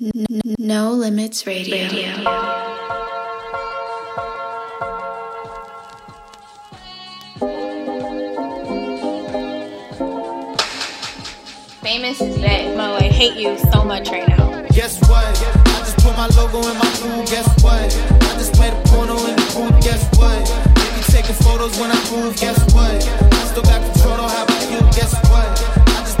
No Limits Radio. Radio. Famous is back. Mo, I hate you so much right now. Guess what? I just put my logo in my food. Guess what? I just made a porno in the booth. Guess what? They be taking photos when I move. Guess what? I still got control. Don't have a you. Guess what?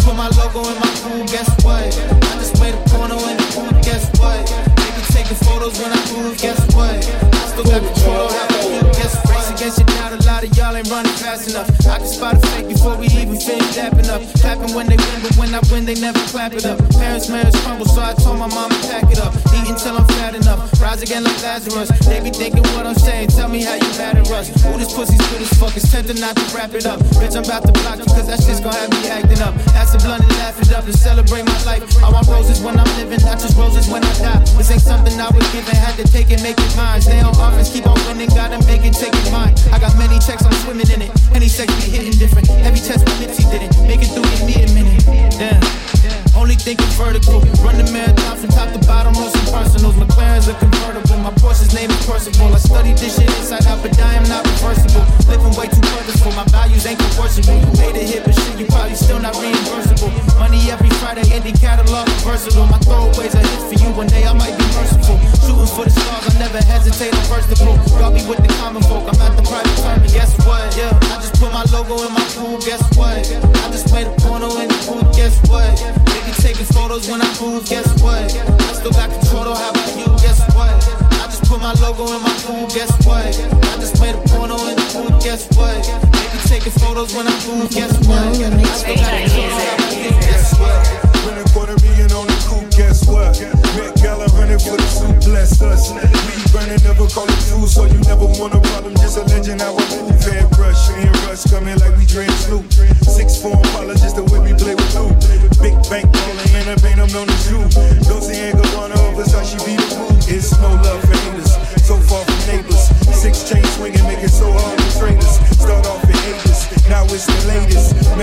I put my logo in my food. Guess what? I just made a porno in the booth. Guess what? They be taking photos when I move. Guess what? I still got control. Have a you. Guess what? Race against your doubt. A lot of y'all ain't running fast enough. I can spot a fake before we even finish dapping up. Clapping when they win, but when I win, they never clap it up. Parents, marriage crumble, so I told my mama pack it up. Until I'm fat enough. Rise again like Lazarus. They be thinking what I'm saying. Tell me how you mad at us. Ooh, this pussy's good as fuck. It's tempting not to wrap it up. Bitch, I'm about to block you, cause that shit's gonna have me acting up. That's a blunt and laugh it up and celebrate my life. I want roses when I'm living, not just roses when I die. This ain't something I was given, had to take it, make it mine. Stay on offense, keep on winning, gotta make it, take it mine. I got many checks, I'm swimming in it. Any sex be hitting different. Heavy chest, but Nipsey didn't.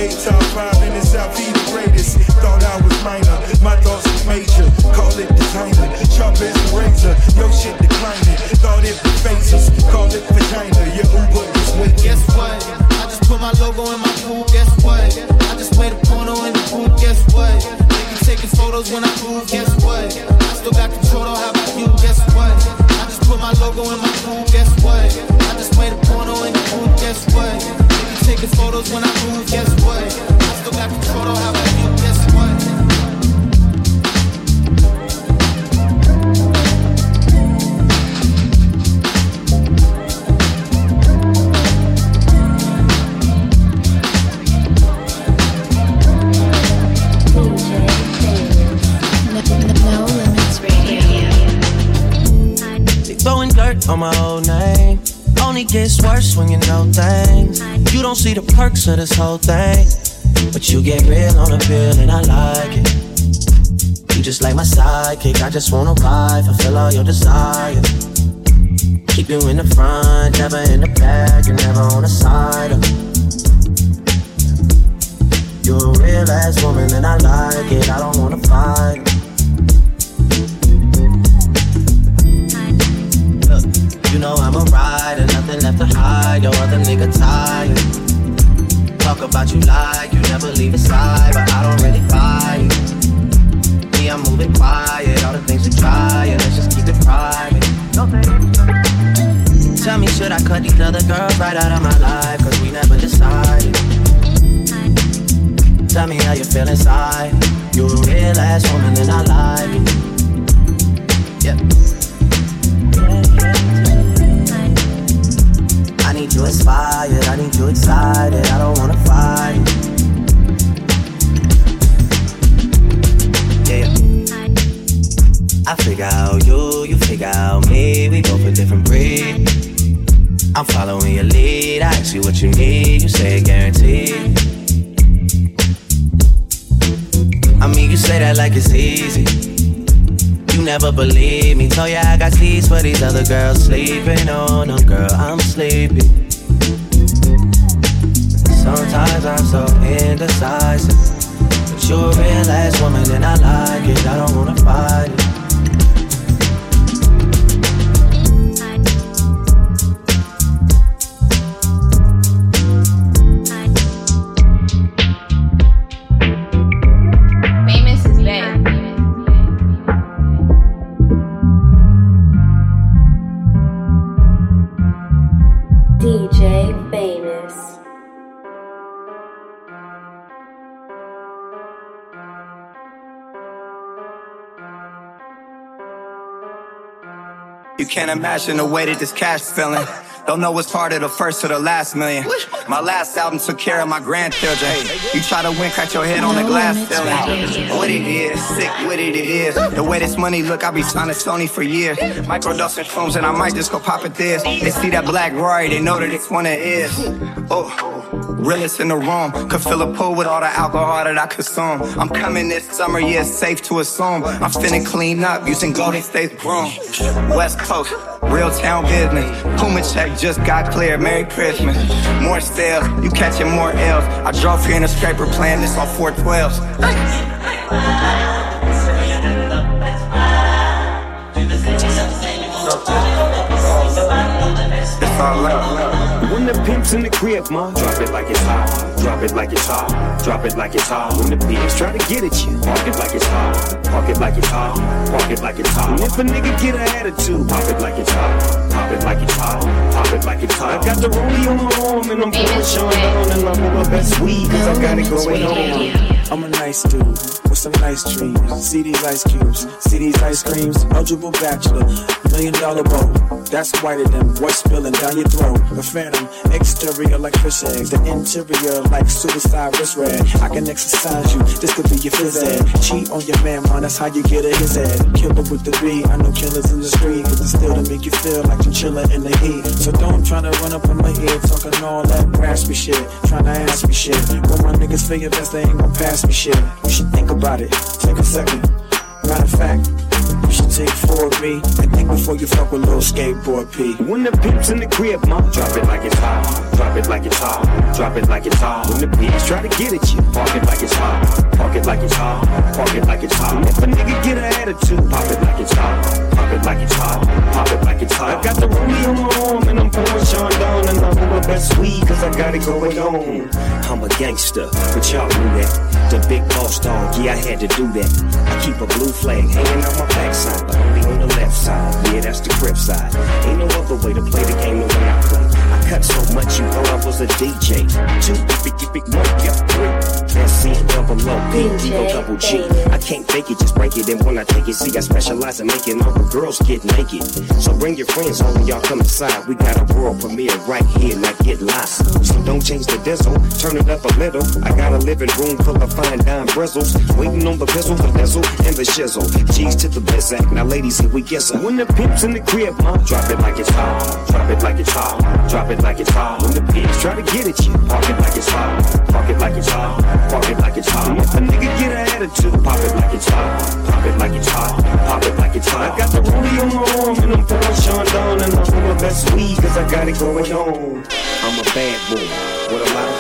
Latest. Made of this whole thing. But you get real on the pill and I like it. You just like my sidekick, I just wanna ride, fulfill all your desire. Keep you in the front, never in the back, and never on the side. Of. You're a real ass woman and I like it, I don't wanna fight. Look, you know I'm a rider, nothing left to hide. Your other nigga tired. Talk about you like you never leave his side, but I don't really buy. Me, I'm moving quiet. All the things we try, and let's just keep it private. Tell me, should I cut these other girls right out of my life? Cause we never decided. Tell me how you feel inside. You're a real ass woman, and I like it. Yep. You inspired, I need you excited, I don't wanna fight. Yeah. I figure out you, you figure out me, we both a different breed. I'm following your lead, I ask you what you need, you say guaranteed. I mean, you say that like it's easy. You never believe me. Tell ya I got seats for these other girls sleeping oh, on them, girl. I'm sleepy. Sometimes I'm so indecisive. But you're a real ass woman and I like it. I don't wanna fight it. You can't imagine the way that this cash feeling. Don't know what's harder, the first or the last million. My last album took care of my grandchildren. You try to win, crack your head on the glass ceiling. What it is, sick with it, it is. The way this money look, I be trying to Sony for years. Microdosing shrooms and I might just go pop it this. They see that black Rory, they know that it's one it is. Oh. Realest in the room, could fill a pool with all the alcohol that I consume. I'm coming this summer, yeah, it's safe to assume. I'm finna clean up using Golden State's broom. West Coast, real town business. Puma check just got cleared. Merry Christmas. More sales, you catching more L's. I drove here in a scraper playing this on 412s. In the crib, ma, drop it like it's hot. Drop it like it's hot. Drop it like it's hot. When the pigs try to get at you, park it like it's hot. Park it like it's hot. Park it like it's hot. And if a nigga get an attitude, pop it like it's hot. Pop it like it's hot. It like it's hot. I got the rollie on my arm and I'm pouring Chandon and I'm on my best weed cause I got it going on. I'm a nice dude with some nice dreams. See these ice cubes, see these ice creams. Eligible bachelor, million dollar bow. That's whiter than what spilling down your throat. The phantom, exterior like fish eggs, the interior like suicide wrist red. I can exercise you, this could be your phys ed. Cheat on your man, man, that's how you get a his head. Killer with the B, I know killers in the street, but the still to make you feel like chilling in the heat. So don't try to run up on my head, talking all that raspy shit, trying to ask me shit. When my niggas your best, they ain't gon' pass me shit. You should think about it, take a second. Matter of fact, four of me and think before you fuck with little skateboard P. When the pimp's in the crib, ma, drop it like it's hot. Drop it like it's hot. Drop it like it's hot. When the pigs try to get at you, park it like it's hot. Park it like it's hot. Park it like it's hot. If a nigga get an attitude, pop it like it's hot. Pop it like it's hot. Pop it like it's hot. I got the rollie on my arm and I'm pouring Chandon and I'm my best weed cause I got it going on. I'm a gangster, but y'all knew that. The big boss dog, yeah, I had to do that. I keep a blue flag hanging on my backside, but only on the left side. Yeah, that's the crib side. Ain't no other way to play the game the way I play. Cut so much you thought I was a DJ. Two, big, big, big, one, yeah, three. S C double O, P, Eagle double G. I can't fake it, just break it. And when I take it, see, I specialize in making all the girls get naked. So bring your friends home when y'all come inside. We got a world premiere right here, not get lost. So don't change the diesel, turn it up a little. I got a living room full of fine dime bristles. Waiting on the pistol, the nizzle, and the shizzle. G's to the biz act. Now, ladies, here we guess her. When the pimp's in the crib, ma, drop it like it's hot. Drop it like it's hot. Drop it like it's hot. When the pigs try to get at you, park it like it's hot. Park it like it's hot. Park it like it's hot. If a nigga get an attitude, pop it like it's hot. Pop it like it's hot. Pop it like it's hot. I got the rollie on my arm and I'm pouring Chandon and I'm my best weed cause I got it going on. I'm a bad boy with a lot of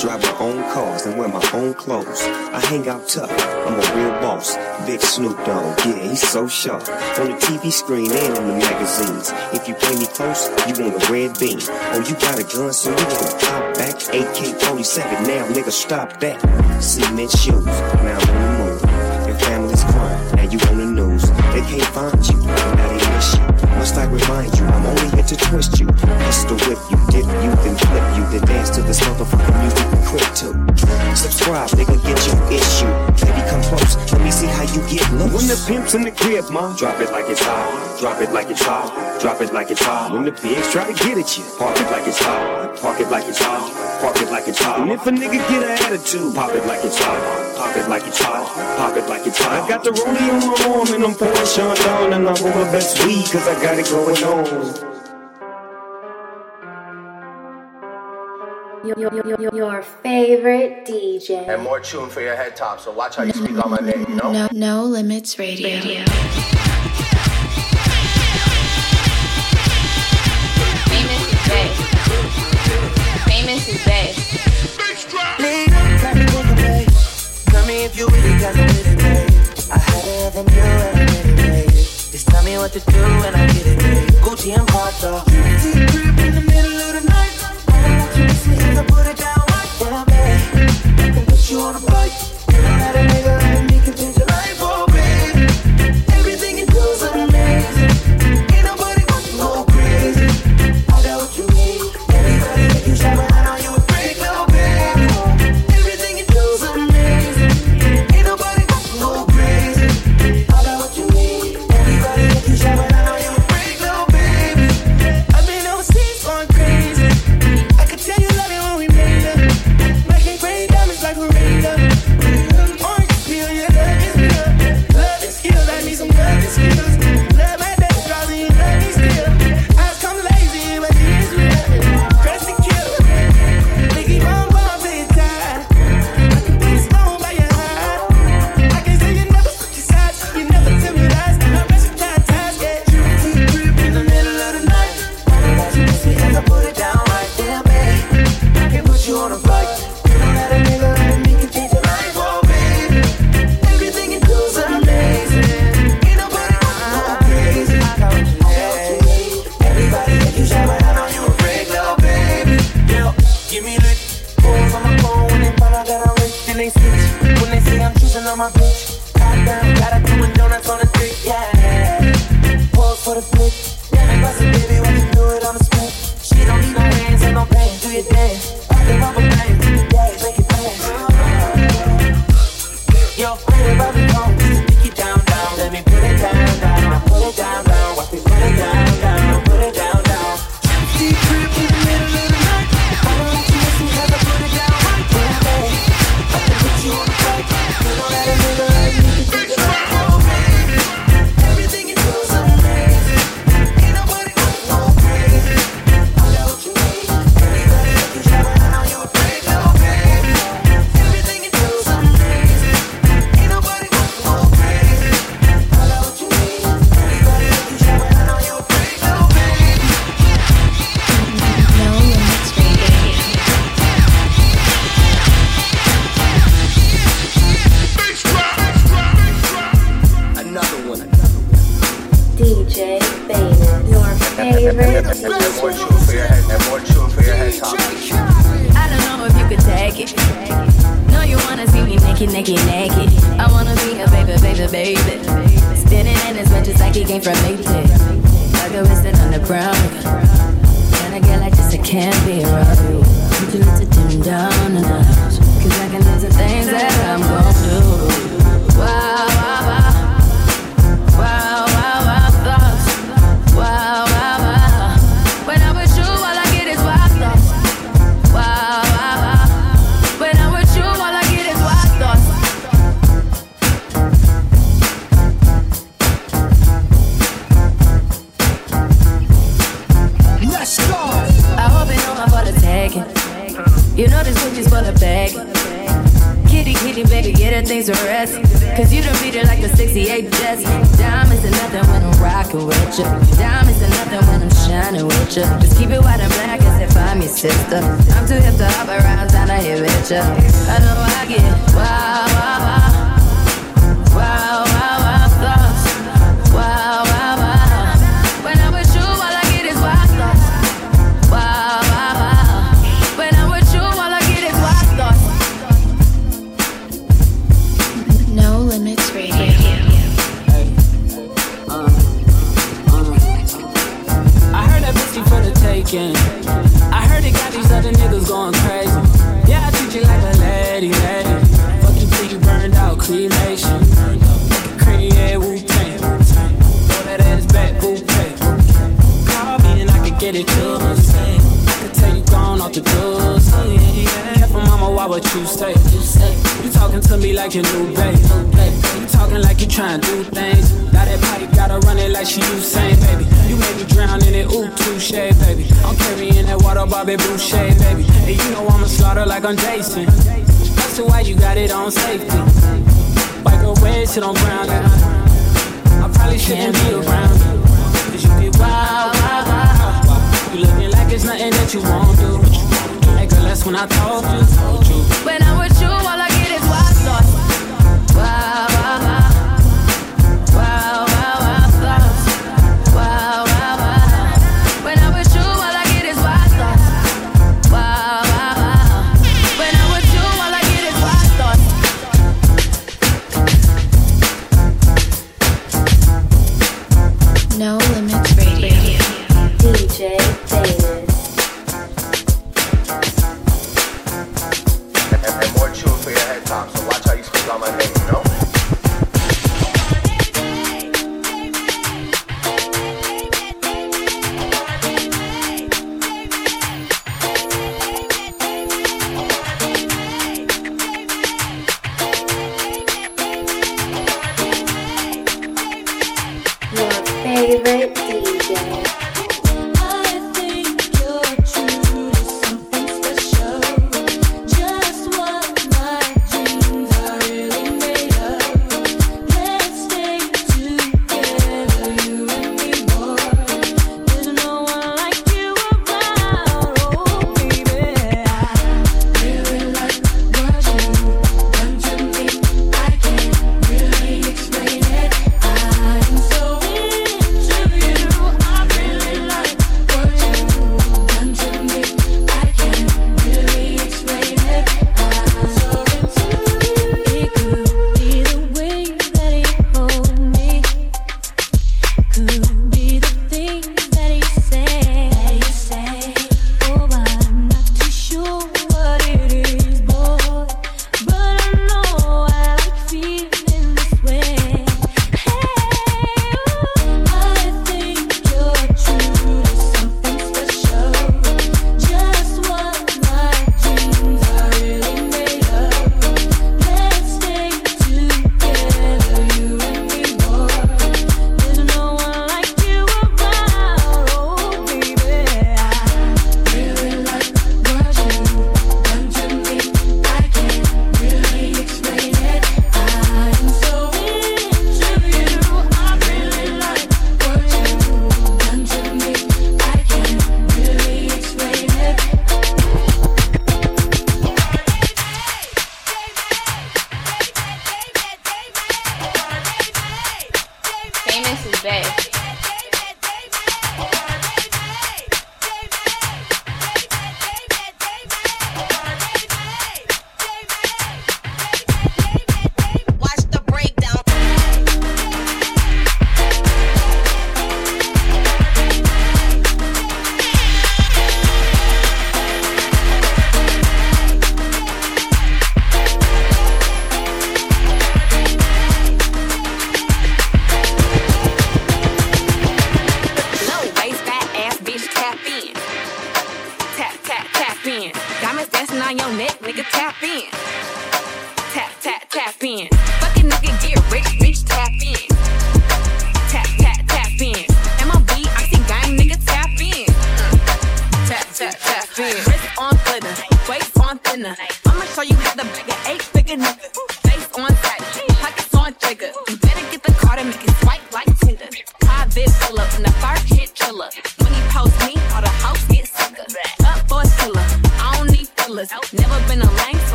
Drive my own cars and wear my own clothes. I hang out tough. I'm a real boss. Big Snoop Dogg, yeah, he's so sharp. On the TV screen and in the magazines. If you play me close, you want a red beam. Oh, you got a gun, so you gonna pop back. AK-47, now nigga, stop that. Cement shoes, now I'm on the move. Your family's crying, now you on the news. They can't find you, now they miss you. Must I remind you, I'm only here to twist you. Pistol whip you, dip you, then flip you, then dance to this motherfucking music we quit Subscribe, nigga, get your issue. Baby, come close, let me see how you get loose. When the pimp's in the crib, ma, drop it like it's hot. Drop it like it's hot. Drop it like it's hot. When the pigs try to get at you, park it like it's hot. Park it like it's hot. Park it like it's hot. And if a nigga get an attitude, pop it like it's hot. Pop it like it's hot. Pop it like it's hot. I got the rollie on my arm and I'm pouring Chandon and I'm my best weed cause I got it going on. Your, your, your, your favorite DJ. And more tune for your head top, so watch how you speak on my name, you know? No, no limits radio. Famous is best. Famous is best. Tell me what to play. Tell me if you really got it with it. I had it than you and I did it. Just tell me what to do and I get it, babe. Gucci and Prada. See crib in the middle of the night. Put it down right babe. And put you on a bike. You know a nigga like your new baby, You talking like you trying to do things. Got that body, gotta run it like she Usain, baby. You made me drown in it, ooh, touche, baby. I'm carrying that water, Bobby Boucher, baby. And you know I'ma slaughter like I'm Jason. That's why you got it on safety. Bike away, sit on ground. I probably shouldn't be around you. Cause you get wild, wild, wild, wild. You looking like it's nothing that you won't do. Hey girl, that's when I told you. When I'm with you, all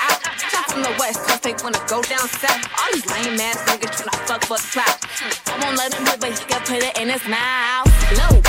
out. Shots from the west, cause they wanna go down south. All these lame ass niggas tryna fuck, fuck, clout. I won't let him live, but he got put it in his mouth. Low.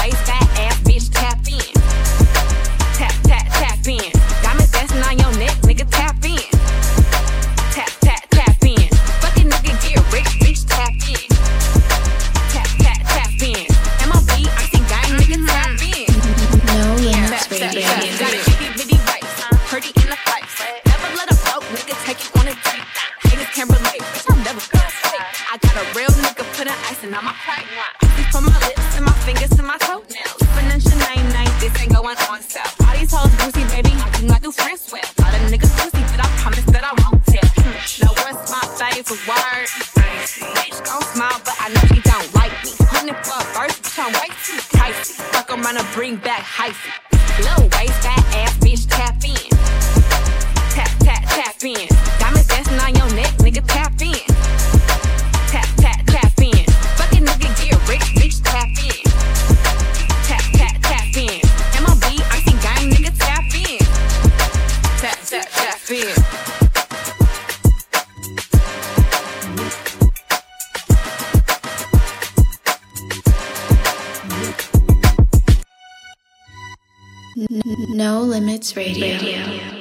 Radio. Radio.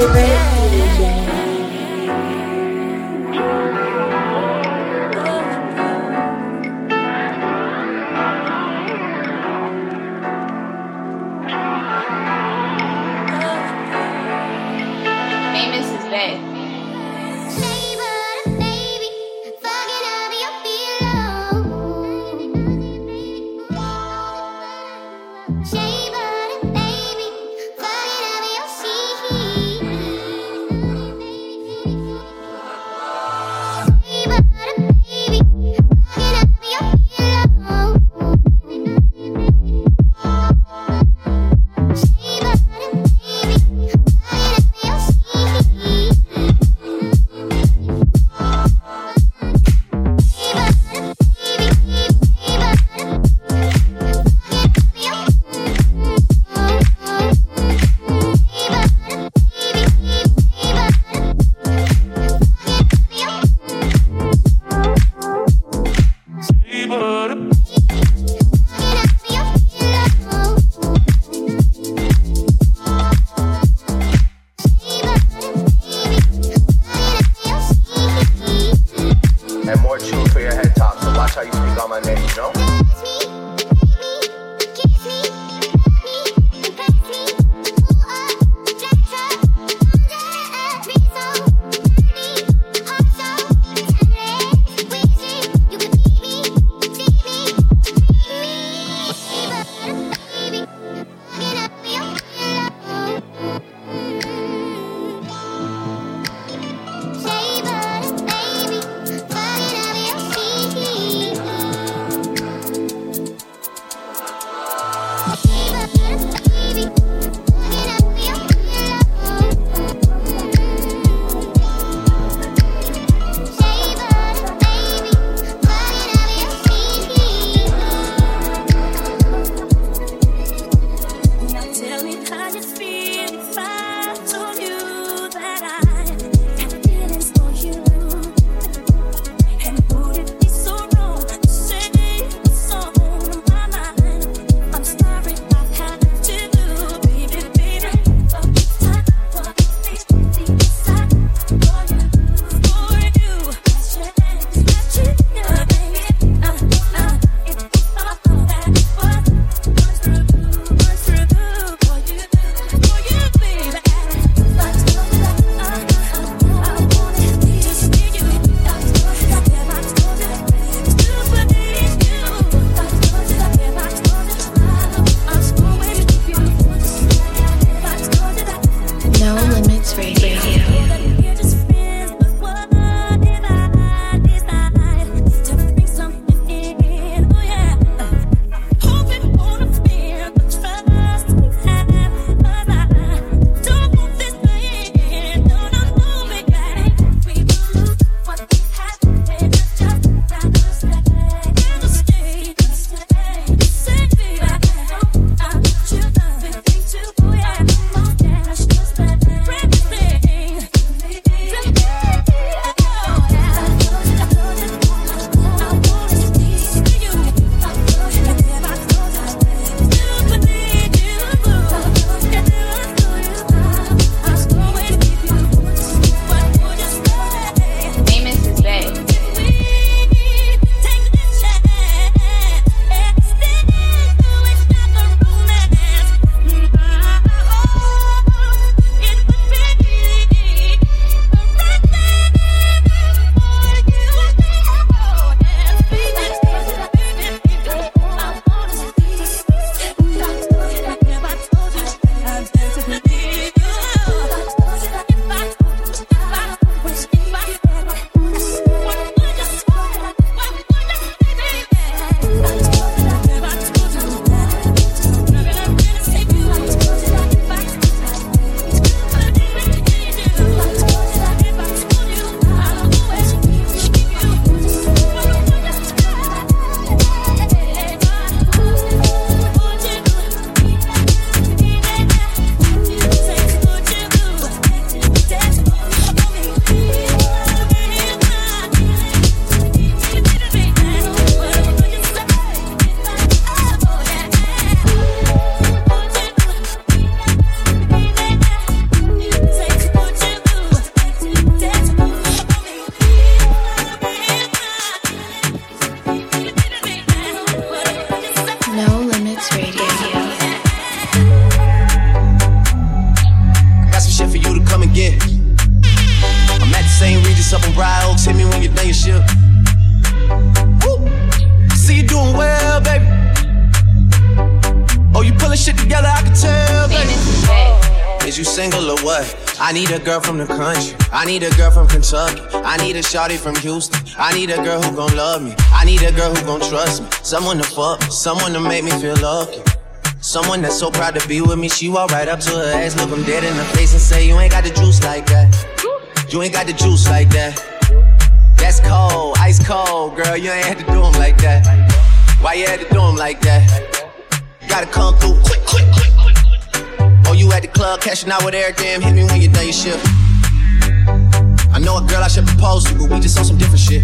Famous, need a girl from Kentucky. I need a shawty from Houston. I need a girl who gon' love me. I need a girl who gon' trust me. Someone to fuck, someone to make me feel lucky. Someone that's so proud to be with me. She walk right up to her ass, look him dead in the face and say, You ain't got the juice like that. You ain't got the juice like that. That's cold, ice cold, girl. You ain't had to do him like that. Why you had to do him like that? Gotta come through quick, quick, quick, quick. Oh, you at the club, cashing out with Eric, damn, hit me when you done your shift. I know a girl I should propose to, but we just on some different shit.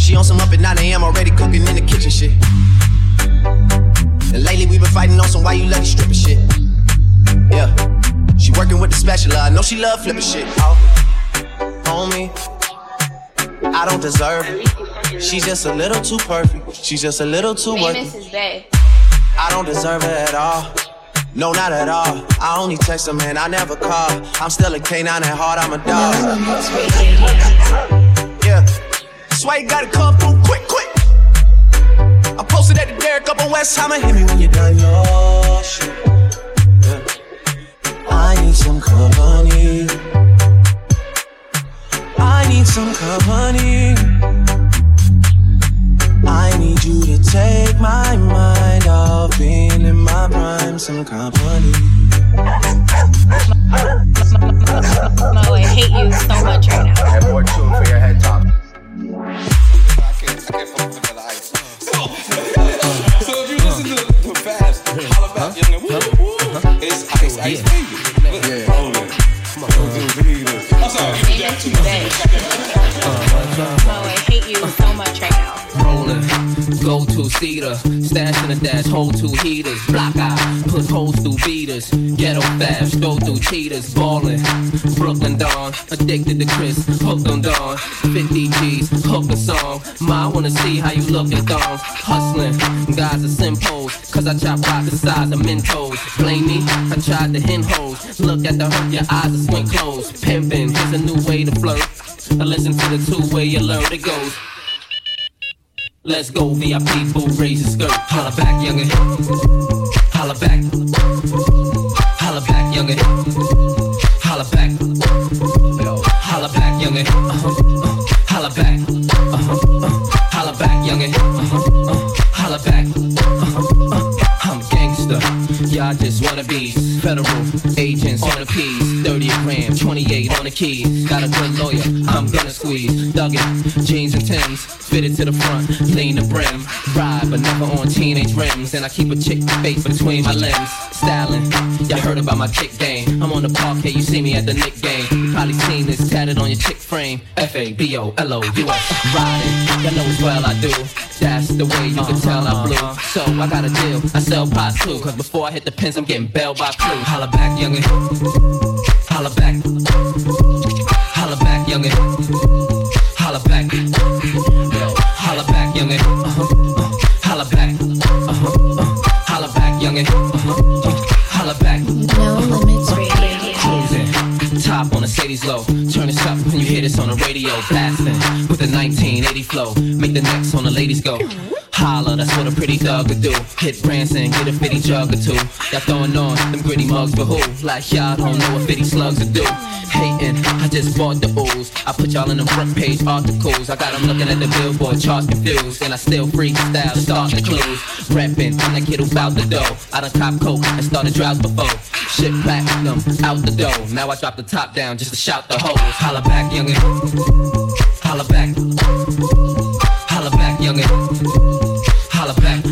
She on some up at 9 a.m. already cooking in the kitchen shit. And lately we been fighting on some why you lucky stripping shit. Yeah, she working with the spatula. I know she love flipping shit. Oh, homie, I don't deserve it. She's just a little too perfect. She's just a little too worth Famous is bae. I don't deserve it at all. No, not at all. I only text her, man. I never call. I'm still a canine at heart. I'm a dog. Yeah. That's why you gotta come through quick, quick. I posted at the Derek up on Westheimer. Hit me when you done your shit. Yeah. I need some company. I need some company. I need you to take my mind off being in my prime. Some company. Mo, I hate you so much right now. Cedar, stash in the dash, hold two heaters, block out, put holes through beaters, ghetto fast, go through cheaters, ballin', Brooklyn Dawn, addicted to Chris, hooked on Dawn, 50 G's, hook a song, ma I wanna see how you look at thongs, hustling, guys are simples, cause I chop out the size of Mentos, blame me, I tried to hen hoes, look at the hurt, your eyes are swing closed, pimpin', here's a new way to flirt, I listen to the two-way you learn it goes. Let's go, VIP, boo, raise your skirt. Holla back, youngin'. Holla back. Holla back, youngin'. Holla back. Holla back, youngin'. Uh-huh. Uh, holla back. Uh-huh. Uh, holla back, youngin'. Uh-huh. Uh, holla back. I'm gangster. Y'all just wanna be federal agents on the P's. 30 a gram, 28 on the keys. Got a good lawyer, I'm gonna squeeze. Dug it, jeans and Tims, fitted to the front, lean the brim. Ride, but never on teenage rims. And I keep a chick face between my limbs. Styling, y'all heard about my chick game. I'm on the parquet, you see me at the Knick game. You probably seen this tatted on your chick frame. F A B O L O U S. Riding, y'all know as well I do. That's the way you can tell I blew. So I got a deal, I sell pot too. Cause before I hit the pins, I'm getting bailed by crew. Holla back, youngin'. Holla back. Holla back, youngin'. Holla back. Holla back, youngin'. 80s low. Turn this up when you hear this on the radio. Blasting with the 1980 flow. Make the necks on the ladies go. Holla, that's what a pretty thug would do. Hit Branson, get a fitty jug or two. Y'all throwing on them gritty mugs for who? Like y'all don't know what fitty slugs would do. Hating, I just bought the ooze. I put y'all in the front page articles. I got them looking at the billboard charts confused. And I still freestyle, start the clues. Rapping, I'm that kid who bout the dough. I done cop coke and started droughts before. Shit platinum, out the door. Now I drop the top down just to shout the hoes. Holla back, youngin'. Holla back. Holla back, youngin'. Holla back.